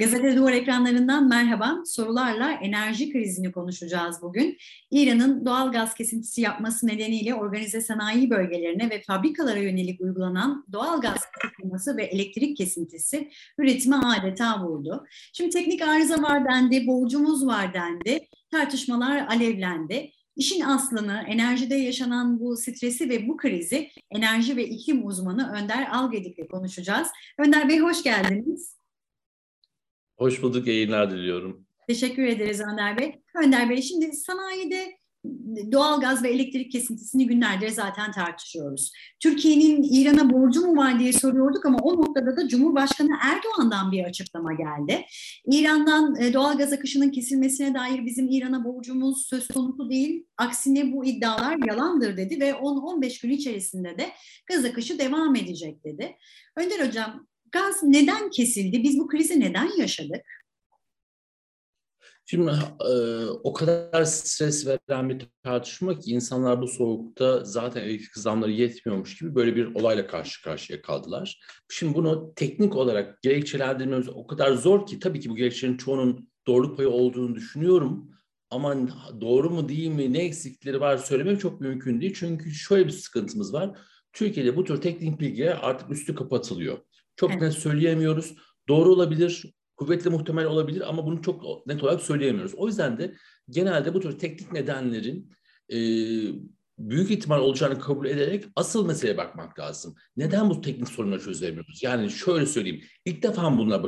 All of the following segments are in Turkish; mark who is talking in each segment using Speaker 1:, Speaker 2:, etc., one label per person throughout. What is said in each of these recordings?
Speaker 1: Gazete Duvar ekranlarından merhaba. Sorularla enerji krizini konuşacağız bugün. İran'ın doğal gaz kesintisi yapması nedeniyle organize sanayi bölgelerine ve fabrikalara yönelik uygulanan doğal gaz kısıtlaması ve elektrik kesintisi üretime adeta vurdu. Şimdi teknik arıza var dendi, borcumuz var dendi, tartışmalar alevlendi. İşin aslını, enerjide yaşanan bu stresi ve bu krizi enerji ve iklim uzmanı Önder Algedik'le konuşacağız. Önder Bey hoş geldiniz.
Speaker 2: Hoş bulduk, yayınlar diliyorum.
Speaker 1: Teşekkür ederiz Önder Bey. Önder Bey, şimdi sanayide doğal gaz ve elektrik kesintisini günlerdir zaten tartışıyoruz. Türkiye'nin İran'a borcu mu var diye soruyorduk ama o noktada da Cumhurbaşkanı Erdoğan'dan bir açıklama geldi. İran'dan e, doğal gaz akışının kesilmesine dair bizim İran'a borcumuz söz konusu değil. Aksine bu iddialar yalandır dedi ve 10-15 gün içerisinde de gaz akışı devam edecek dedi. Önder Hocam Gaz neden kesildi? Biz bu krizi neden yaşadık?
Speaker 2: Şimdi e, o kadar stres veren bir tartışma ki insanlar bu soğukta zaten elektrik zamları yetmiyormuş gibi böyle bir olayla karşı karşıya kaldılar. Şimdi bunu teknik olarak gerekçelendirmemiz o kadar zor ki tabii ki bu gerekçelerin çoğunun doğruluk payı olduğunu düşünüyorum. Ama doğru mu değil mi ne eksikleri var söylemem çok mümkün değil. Çünkü şöyle bir sıkıntımız var. Türkiye'de bu tür teknik bilgiye artık üstü kapatılıyor. Çok evet. net söyleyemiyoruz. Doğru olabilir, kuvvetli muhtemel olabilir ama bunu çok net olarak söyleyemiyoruz. O yüzden de genelde bu tür teknik nedenlerin e, büyük ihtimal olacağını kabul ederek asıl meseleye bakmak lazım. Neden bu teknik sorunları çözemiyoruz? Yani şöyle söyleyeyim, ilk defa bunlar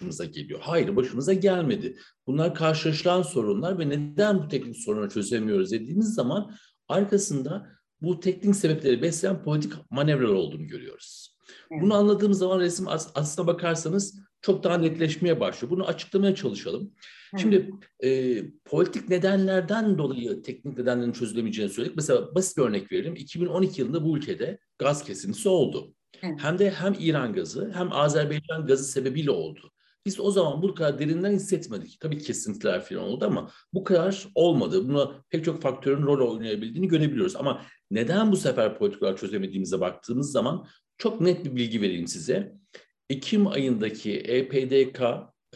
Speaker 2: başımıza geliyor. Hayır, başımıza gelmedi. Bunlar karşılaşılan sorunlar ve neden bu teknik sorunları çözemiyoruz dediğimiz zaman arkasında bu teknik sebepleri besleyen politik manevralar olduğunu görüyoruz. Bunu anladığımız zaman resim aslına bakarsanız çok daha netleşmeye başlıyor. Bunu açıklamaya çalışalım. Şimdi e, politik nedenlerden dolayı teknik nedenlerin çözülemeyeceğini söyledik. Mesela basit bir örnek verelim. 2012 yılında bu ülkede gaz kesintisi oldu. Evet. Hem de hem İran gazı hem Azerbaycan gazı sebebiyle oldu. Biz o zaman bu kadar derinden hissetmedik. Tabii kesintiler falan oldu ama bu kadar olmadı. Buna pek çok faktörün rol oynayabildiğini görebiliyoruz. Ama neden bu sefer politikalar çözemediğimize baktığımız zaman çok net bir bilgi vereyim size. Ekim ayındaki EPDK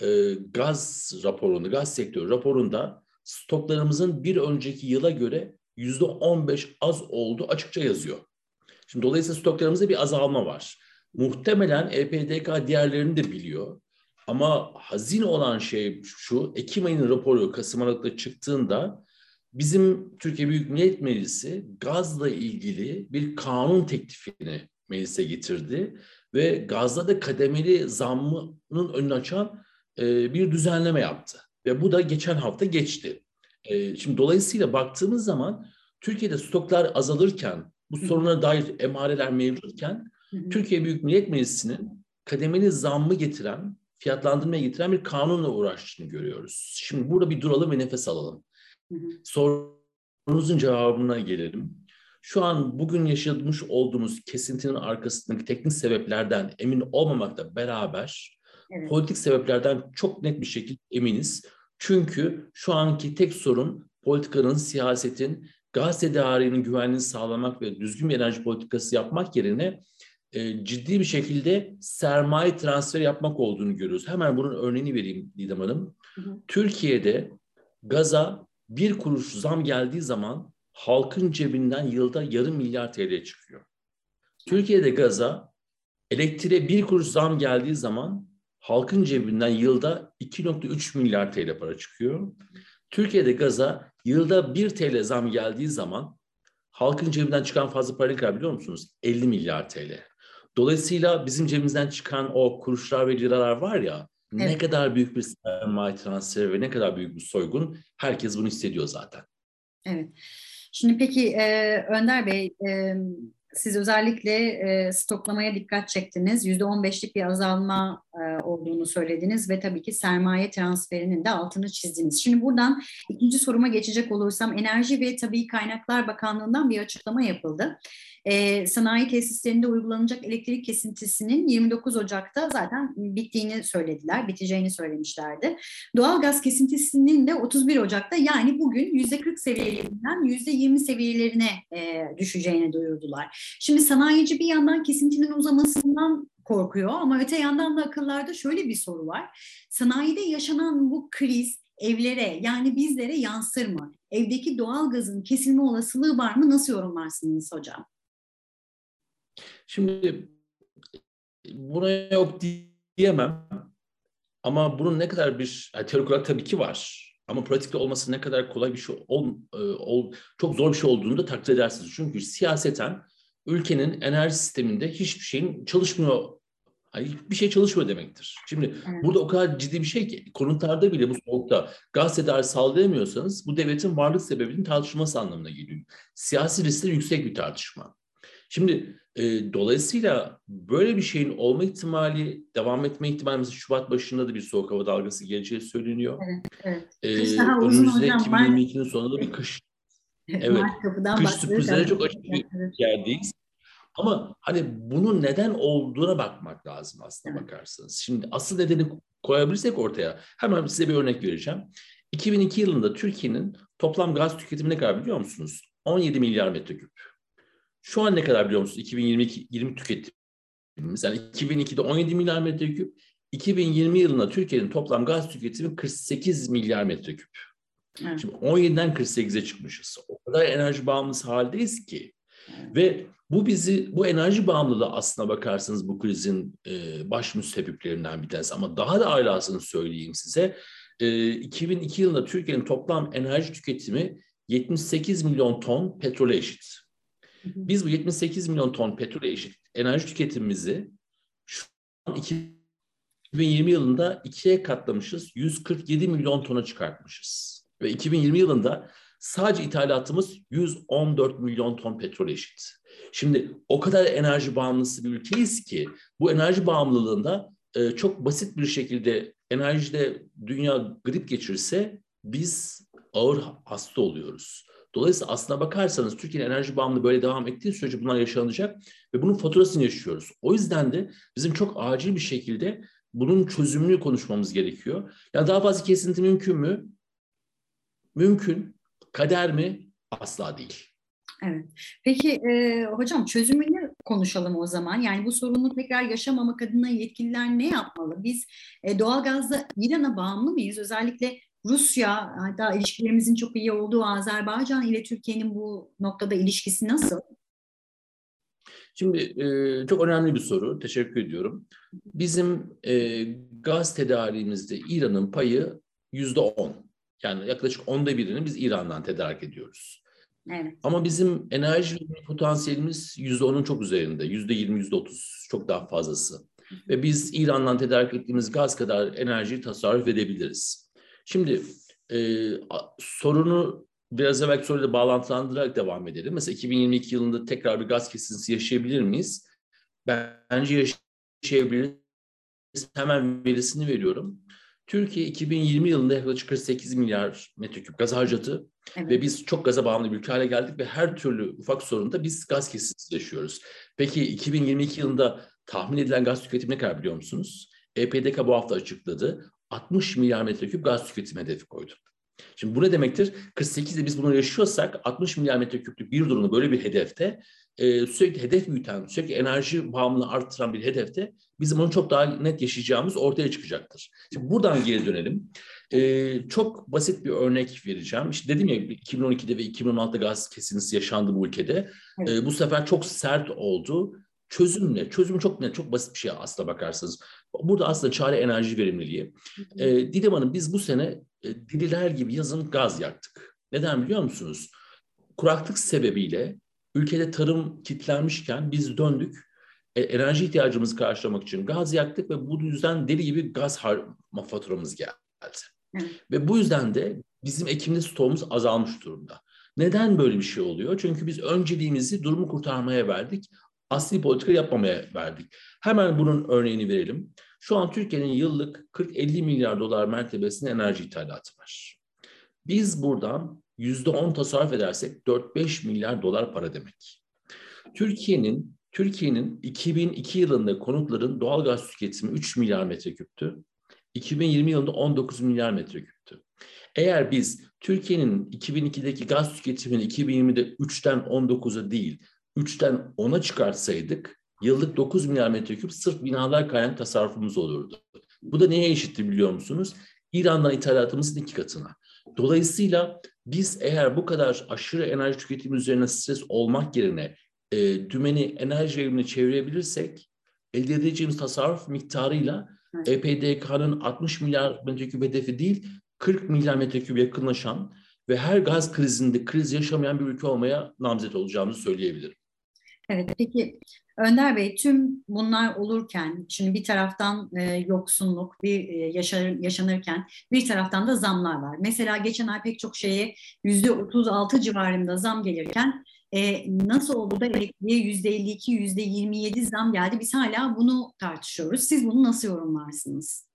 Speaker 2: e, gaz raporunda, gaz sektörü raporunda stoklarımızın bir önceki yıla göre yüzde on beş az oldu açıkça yazıyor. Şimdi dolayısıyla stoklarımızda bir azalma var. Muhtemelen EPDK diğerlerini de biliyor. Ama hazin olan şey şu, Ekim ayının raporu Kasım Aralık'ta çıktığında bizim Türkiye Büyük Millet Meclisi gazla ilgili bir kanun teklifini meclise getirdi ve gazda da kademeli zammının önünü açan e, bir düzenleme yaptı. Ve bu da geçen hafta geçti. E, şimdi dolayısıyla baktığımız zaman Türkiye'de stoklar azalırken, bu sorunlara dair emareler mevcutken, Türkiye Büyük Millet Meclisi'nin kademeli zammı getiren, fiyatlandırmaya getiren bir kanunla uğraştığını görüyoruz. Şimdi burada bir duralım ve nefes alalım. Sorunuzun cevabına gelelim şu an bugün yaşamış olduğumuz kesintinin arkasındaki teknik sebeplerden emin olmamakla beraber evet. politik sebeplerden çok net bir şekilde eminiz. Çünkü şu anki tek sorun politikanın, siyasetin, gaz tedariğinin güvenliğini sağlamak ve düzgün bir enerji politikası yapmak yerine e, ciddi bir şekilde sermaye transferi yapmak olduğunu görüyoruz. Hemen bunun örneğini vereyim Didem Hanım. Hı hı. Türkiye'de gaza bir kuruş zam geldiği zaman halkın cebinden yılda yarım milyar TL çıkıyor. Türkiye'de gaza elektriğe bir kuruş zam geldiği zaman halkın cebinden yılda 2.3 milyar TL para çıkıyor. Türkiye'de gaza yılda 1 TL zam geldiği zaman halkın cebinden çıkan fazla para ne kadar biliyor musunuz? 50 milyar TL. Dolayısıyla bizim cebimizden çıkan o kuruşlar ve liralar var ya evet. ne kadar büyük bir sermaye transferi ve ne kadar büyük bir soygun herkes bunu hissediyor zaten.
Speaker 1: Evet. Şimdi peki e, Önder Bey, e, siz özellikle e, stoklamaya dikkat çektiniz. %15'lik bir azalma e, olduğunu söylediniz ve tabii ki sermaye transferinin de altını çizdiniz. Şimdi buradan ikinci soruma geçecek olursam Enerji ve Tabii Kaynaklar Bakanlığı'ndan bir açıklama yapıldı e, sanayi tesislerinde uygulanacak elektrik kesintisinin 29 Ocak'ta zaten bittiğini söylediler, biteceğini söylemişlerdi. Doğal gaz kesintisinin de 31 Ocak'ta yani bugün %40 seviyelerinden %20 seviyelerine e, düşeceğini duyurdular. Şimdi sanayici bir yandan kesintinin uzamasından korkuyor ama öte yandan da akıllarda şöyle bir soru var. Sanayide yaşanan bu kriz evlere yani bizlere yansır mı? Evdeki doğal gazın kesilme olasılığı var mı? Nasıl yorumlarsınız hocam?
Speaker 2: Şimdi buna yok diyemem. Ama bunun ne kadar bir yani teorik olarak tabii ki var. Ama pratikte olması ne kadar kolay bir şey ol, e, ol çok zor bir şey olduğunu da takdir edersiniz. Çünkü siyaseten ülkenin enerji sisteminde hiçbir şeyin çalışmıyor Hani bir şey çalışmıyor demektir. Şimdi evet. burada o kadar ciddi bir şey ki konutlarda bile bu soğukta gaz tedariği sağlayamıyorsanız bu devletin varlık sebebinin tartışılması anlamına geliyor. Siyasi riskler yüksek bir tartışma. Şimdi e, dolayısıyla böyle bir şeyin olma ihtimali, devam etme ihtimali mesela Şubat başında da bir soğuk hava dalgası geleceği söyleniyor. Evet, evet. Ee, önümüzde 2022'nin sonunda bir kış. Evet, kış sürprizlere çok açık bir yerdeyiz. Ama hani bunun neden olduğuna bakmak lazım aslında evet. bakarsanız. Şimdi asıl nedeni koyabilirsek ortaya hemen size bir örnek vereceğim. 2002 yılında Türkiye'nin toplam gaz tüketimi ne kadar biliyor musunuz? 17 milyar metreküp. Şu an ne kadar biliyor musunuz? 2022 20 tüketimimiz. Yani 2002'de 17 milyar metreküp. 2020 yılında Türkiye'nin toplam gaz tüketimi 48 milyar metreküp. Evet. Şimdi 17'den 48'e çıkmışız. O kadar enerji bağımlısı haldeyiz ki. Evet. Ve bu bizi, bu enerji bağımlılığı aslına bakarsanız bu krizin e, baş müstebiplerinden bir tanesi. Ama daha da alasını söyleyeyim size. E, 2002 yılında Türkiye'nin toplam enerji tüketimi 78 milyon ton petrole eşit. Biz bu 78 milyon ton petrole eşit enerji tüketimimizi şu an 2020 yılında ikiye katlamışız. 147 milyon tona çıkartmışız. Ve 2020 yılında sadece ithalatımız 114 milyon ton petrol eşit. Şimdi o kadar enerji bağımlısı bir ülkeyiz ki bu enerji bağımlılığında e, çok basit bir şekilde enerjide dünya grip geçirse biz ağır hasta oluyoruz. Dolayısıyla aslına bakarsanız Türkiye'nin enerji bağımlılığı böyle devam ettiği sürece bunlar yaşanacak ve bunun faturasını yaşıyoruz. O yüzden de bizim çok acil bir şekilde bunun çözümünü konuşmamız gerekiyor. Yani daha fazla kesinti mümkün mü? Mümkün. Kader mi? Asla değil.
Speaker 1: Evet. Peki e, hocam çözümünü konuşalım o zaman. Yani bu sorunu tekrar yaşamamak adına yetkililer ne yapmalı? Biz e, doğalgazda İran'a bağımlı mıyız? Özellikle Rusya, hatta ilişkilerimizin çok iyi olduğu Azerbaycan ile Türkiye'nin bu noktada ilişkisi nasıl?
Speaker 2: Şimdi e, çok önemli bir soru. Teşekkür ediyorum. Bizim e, gaz tedariğimizde İran'ın payı yüzde on. Yani yaklaşık onda birini biz İran'dan tedarik ediyoruz. Evet. Ama bizim enerji potansiyelimiz yüzde onun çok üzerinde. Yüzde yirmi, yüzde otuz çok daha fazlası. Ve biz İran'dan tedarik ettiğimiz gaz kadar enerjiyi tasarruf edebiliriz. Şimdi e, sorunu biraz evvelki soruyla bağlantılandırarak devam edelim. Mesela 2022 yılında tekrar bir gaz kesintisi yaşayabilir miyiz? Bence yaşayabiliriz. Hemen verisini veriyorum. Türkiye 2020 yılında yaklaşık 48 milyar metreküp gaz harcadı. Evet. Ve biz çok gaza bağımlı bir ülke hale geldik ve her türlü ufak sorunda biz gaz kesintisi yaşıyoruz. Peki 2022 yılında tahmin edilen gaz tüketimi ne kadar biliyor musunuz? EPDK bu hafta açıkladı. 60 milyar metreküp gaz tüketimi hedefi koydu. Şimdi bu ne demektir? 48'de biz bunu yaşıyorsak 60 milyar metreküplük bir durumda böyle bir hedefte e, sürekli hedef büyüten, sürekli enerji bağımlılığı arttıran bir hedefte bizim onu çok daha net yaşayacağımız ortaya çıkacaktır. Şimdi buradan geri dönelim. E, çok basit bir örnek vereceğim. İşte dedim ya 2012'de ve 2016'da gaz kesintisi yaşandı bu ülkede. Evet. E, bu sefer çok sert oldu. Çözüm ne? Çözüm çok net, çok basit bir şey aslında bakarsanız. Burada aslında çare enerji verimliliği. E, Didem Hanım biz bu sene e, deliler gibi yazın gaz yaktık. Neden biliyor musunuz? Kuraklık sebebiyle ülkede tarım kitlenmişken biz döndük. E, enerji ihtiyacımızı karşılamak için gaz yaktık ve bu yüzden deli gibi gaz faturamız geldi. Evet. Ve bu yüzden de bizim ekimde stoğumuz azalmış durumda. Neden böyle bir şey oluyor? Çünkü biz önceliğimizi durumu kurtarmaya verdik. Asli politika yapmamaya verdik. Hemen bunun örneğini verelim. Şu an Türkiye'nin yıllık 40-50 milyar dolar mertebesinde enerji ithalatı var. Biz buradan %10 tasarruf edersek 4-5 milyar dolar para demek. Türkiye'nin Türkiye'nin 2002 yılında konutların doğal gaz tüketimi 3 milyar metreküptü. 2020 yılında 19 milyar metreküptü. Eğer biz Türkiye'nin 2002'deki gaz tüketimini 2020'de 3'ten 19'a değil 3'ten 10'a çıkartsaydık yıllık 9 milyar metreküp sırf binalar kaynak tasarrufumuz olurdu. Bu da neye eşitti biliyor musunuz? İran'dan ithalatımızın iki katına. Dolayısıyla biz eğer bu kadar aşırı enerji tüketimi üzerine stres olmak yerine e, dümeni enerji verimine çevirebilirsek elde edeceğimiz tasarruf miktarıyla. EPDK'nın 60 milyar metreküp hedefi değil 40 milyar metreküp yakınlaşan ve her gaz krizinde kriz yaşamayan bir ülke olmaya namzet olacağımızı söyleyebilirim.
Speaker 1: Evet, peki Önder Bey tüm bunlar olurken, şimdi bir taraftan e, yoksunluk bir e, yaşar, yaşanırken bir taraftan da zamlar var. Mesela geçen ay pek çok şeye yüzde 36 civarında zam gelirken e, nasıl oldu da elektriğe yüzde 52, yüzde 27 zam geldi? Biz hala bunu tartışıyoruz. Siz bunu nasıl yorumlarsınız?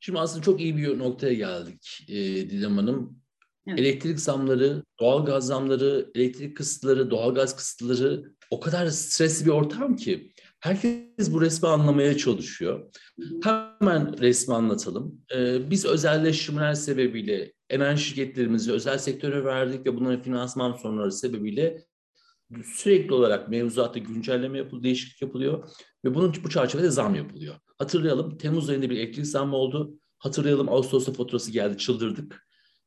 Speaker 2: Şimdi aslında çok iyi bir noktaya geldik e, Didem Hanım. Evet. Elektrik zamları, doğal gaz zamları, elektrik kısıtları, doğal gaz kısıtları o kadar stresli bir ortam ki herkes bu resmi anlamaya çalışıyor. Hemen resmi anlatalım. Ee, biz özelleştirmeler sebebiyle enerji şirketlerimizi özel sektöre verdik ve bunların finansman sorunları sebebiyle sürekli olarak mevzuatta güncelleme yapılıyor, değişiklik yapılıyor ve bunun bu çerçevede zam yapılıyor. Hatırlayalım Temmuz ayında bir elektrik zammı oldu. Hatırlayalım Ağustos'ta faturası geldi çıldırdık.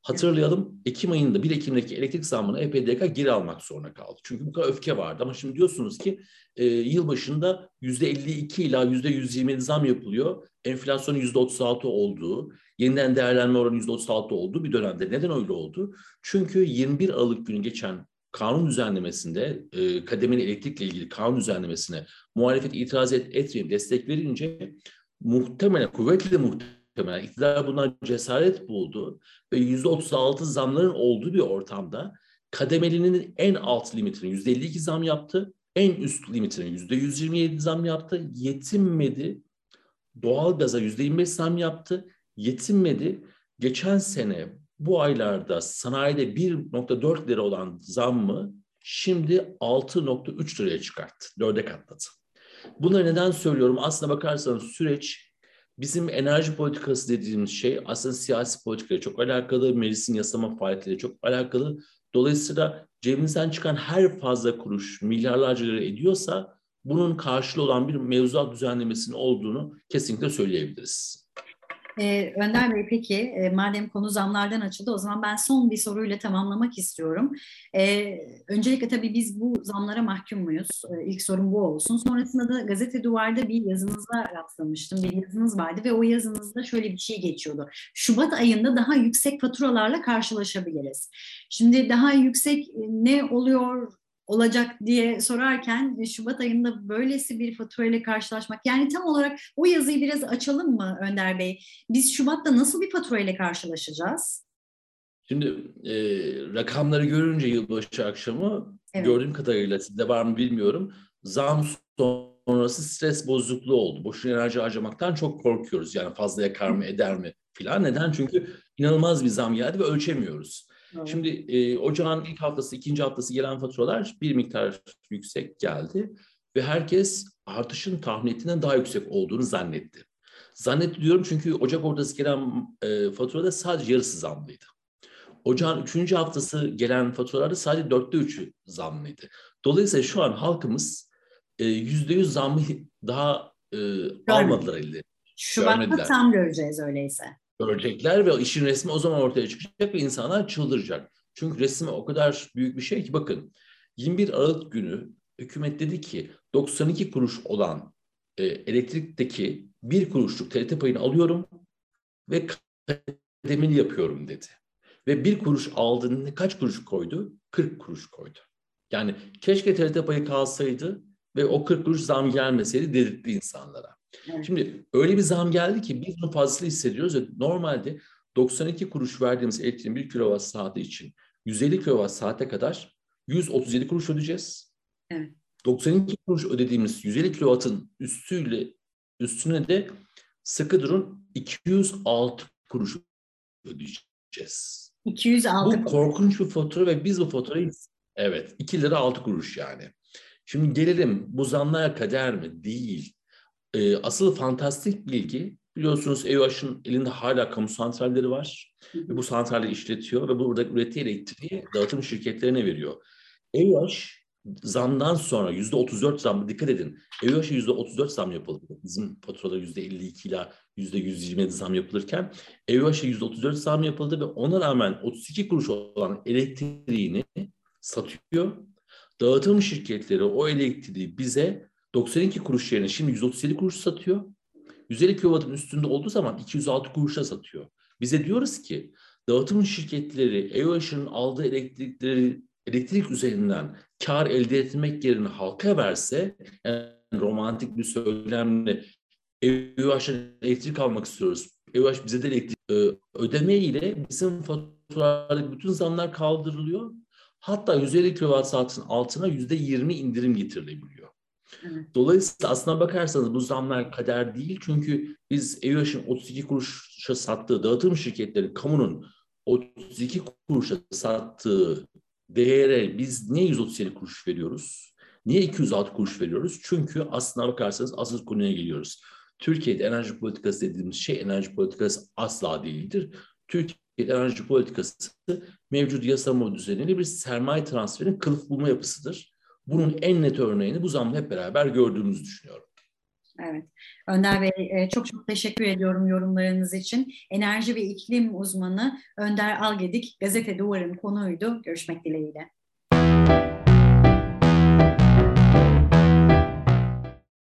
Speaker 2: Hatırlayalım Ekim ayında 1 Ekim'deki elektrik zammını EPDK geri almak zorunda kaldı. Çünkü bu kadar öfke vardı ama şimdi diyorsunuz ki e, yıl başında %52 ila %120 zam yapılıyor. Enflasyonun %36 olduğu, yeniden değerlenme oranı %36 olduğu bir dönemde. Neden öyle oldu? Çünkü 21 Aralık günü geçen kanun düzenlemesinde e, kademeli elektrikle ilgili kanun düzenlemesine muhalefet itiraz et, etmeyip destek verince muhtemelen kuvvetle muhtemelen muhtemelen iktidar buna cesaret buldu ve yüzde 36 zamların olduğu bir ortamda kademelinin en alt limitini yüzde 52 zam yaptı. En üst limitini yüzde 127 zam yaptı. Yetinmedi. Doğalgaza yüzde 25 zam yaptı. Yetinmedi. Geçen sene bu aylarda sanayide 1.4 lira olan zammı şimdi 6.3 liraya çıkarttı. Dörde katladı. Bunları neden söylüyorum? Aslına bakarsanız süreç Bizim enerji politikası dediğimiz şey aslında siyasi politikaya çok alakalı, meclisin yasama faaliyetleriyle çok alakalı. Dolayısıyla cebimizden çıkan her fazla kuruş milyarlarca lira ediyorsa bunun karşılığı olan bir mevzuat düzenlemesinin olduğunu kesinlikle söyleyebiliriz.
Speaker 1: Ee, Önder Bey peki e, madem konu zamlardan açıldı o zaman ben son bir soruyla tamamlamak istiyorum. Ee, öncelikle tabii biz bu zamlara mahkum muyuz? Ee, ilk sorum bu olsun. Sonrasında da gazete duvarda bir yazınıza rastlamıştım. Bir yazınız vardı ve o yazınızda şöyle bir şey geçiyordu. Şubat ayında daha yüksek faturalarla karşılaşabiliriz. Şimdi daha yüksek ne oluyor olacak diye sorarken e, Şubat ayında böylesi bir faturayla karşılaşmak yani tam olarak o yazıyı biraz açalım mı Önder Bey? Biz Şubat'ta nasıl bir faturayla karşılaşacağız?
Speaker 2: Şimdi e, rakamları görünce yılbaşı akşamı evet. gördüğüm kadarıyla sizde var mı bilmiyorum. Zam sonrası stres bozukluğu oldu. Boşuna enerji harcamaktan çok korkuyoruz. Yani fazla yakar mı eder mi filan. Neden? Çünkü inanılmaz bir zam geldi ve ölçemiyoruz. Şimdi e, ocağın ilk haftası, ikinci haftası gelen faturalar bir miktar yüksek geldi ve herkes artışın tahmin ettiğinden daha yüksek olduğunu zannetti. Zannetti diyorum çünkü Ocak ortası gelen e, faturada sadece yarısı zamlıydı. Ocağın üçüncü haftası gelen faturalarda sadece dörtte üçü zamlıydı. Dolayısıyla şu an halkımız e, yüzde yüz zammı daha e, almadılar elde.
Speaker 1: Şubat'ta tam göreceğiz öyleyse
Speaker 2: görecekler ve işin resmi o zaman ortaya çıkacak ve insanlar çıldıracak. Çünkü resim o kadar büyük bir şey ki bakın 21 Aralık günü hükümet dedi ki 92 kuruş olan e, elektrikteki bir kuruşluk TRT payını alıyorum ve kademeli yapıyorum dedi. Ve bir kuruş aldığında kaç kuruş koydu? 40 kuruş koydu. Yani keşke TRT payı kalsaydı ve o 40 kuruş zam gelmeseydi dedirtti insanlara. Evet. Şimdi öyle bir zam geldi ki biz bunu fazlasıyla hissediyoruz ve normalde 92 kuruş verdiğimiz elektriğin 1 kilowatt saati için 150 kilowatt saate kadar 137 kuruş ödeyeceğiz. Evet. 92 kuruş ödediğimiz 150 kilowattın üstüyle üstüne de sıkı durun 206 kuruş ödeyeceğiz.
Speaker 1: 206
Speaker 2: Bu korkunç bir fatura ve biz bu faturayı evet 2 lira 6 kuruş yani. Şimdi gelelim bu zamlar kader mi? Değil. E, asıl fantastik bilgi biliyorsunuz EUH'ın elinde hala kamu santralleri var. Ve bu santralleri işletiyor ve burada ürettiği elektriği dağıtım şirketlerine veriyor. EUH zamdan sonra yüzde 34 zam dikkat edin. EÜAŞ'a yüzde 34 zam yapıldı. Bizim faturada yüzde 52 ile yüzde 127 zam yapılırken EÜAŞ'a yüzde 34 zam yapıldı ve ona rağmen 32 kuruş olan elektriğini satıyor. Dağıtım şirketleri o elektriği bize 92 kuruş yerine şimdi 137 kuruş satıyor. 150 kW'ın üstünde olduğu zaman 206 kuruşa satıyor. Bize diyoruz ki dağıtım şirketleri EOH'ın aldığı elektrikleri elektrik üzerinden kar elde etmek yerine halka verse yani romantik bir söylemle EOH'dan elektrik almak istiyoruz. EOH bize de elektrik e, ödeme ile bizim faturalardaki bütün zamlar kaldırılıyor. Hatta 150 kWh saatin altına %20 indirim getirilebiliyor. Dolayısıyla aslına bakarsanız bu zamlar kader değil. Çünkü biz EOH'ın 32 kuruşa sattığı dağıtım şirketleri kamunun 32 kuruşa sattığı değere biz niye 137 kuruş veriyoruz? Niye 206 kuruş veriyoruz? Çünkü aslına bakarsanız asıl konuya geliyoruz. Türkiye'de enerji politikası dediğimiz şey enerji politikası asla değildir. Türkiye enerji politikası mevcut yasama düzeniyle bir sermaye transferinin kılıf bulma yapısıdır. Bunun en net örneğini bu zamla hep beraber gördüğümüzü düşünüyorum.
Speaker 1: Evet. Önder Bey e, çok çok teşekkür ediyorum yorumlarınız için. Enerji ve iklim uzmanı Önder Algedik Gazete Duvar'ın konuydu. Görüşmek dileğiyle.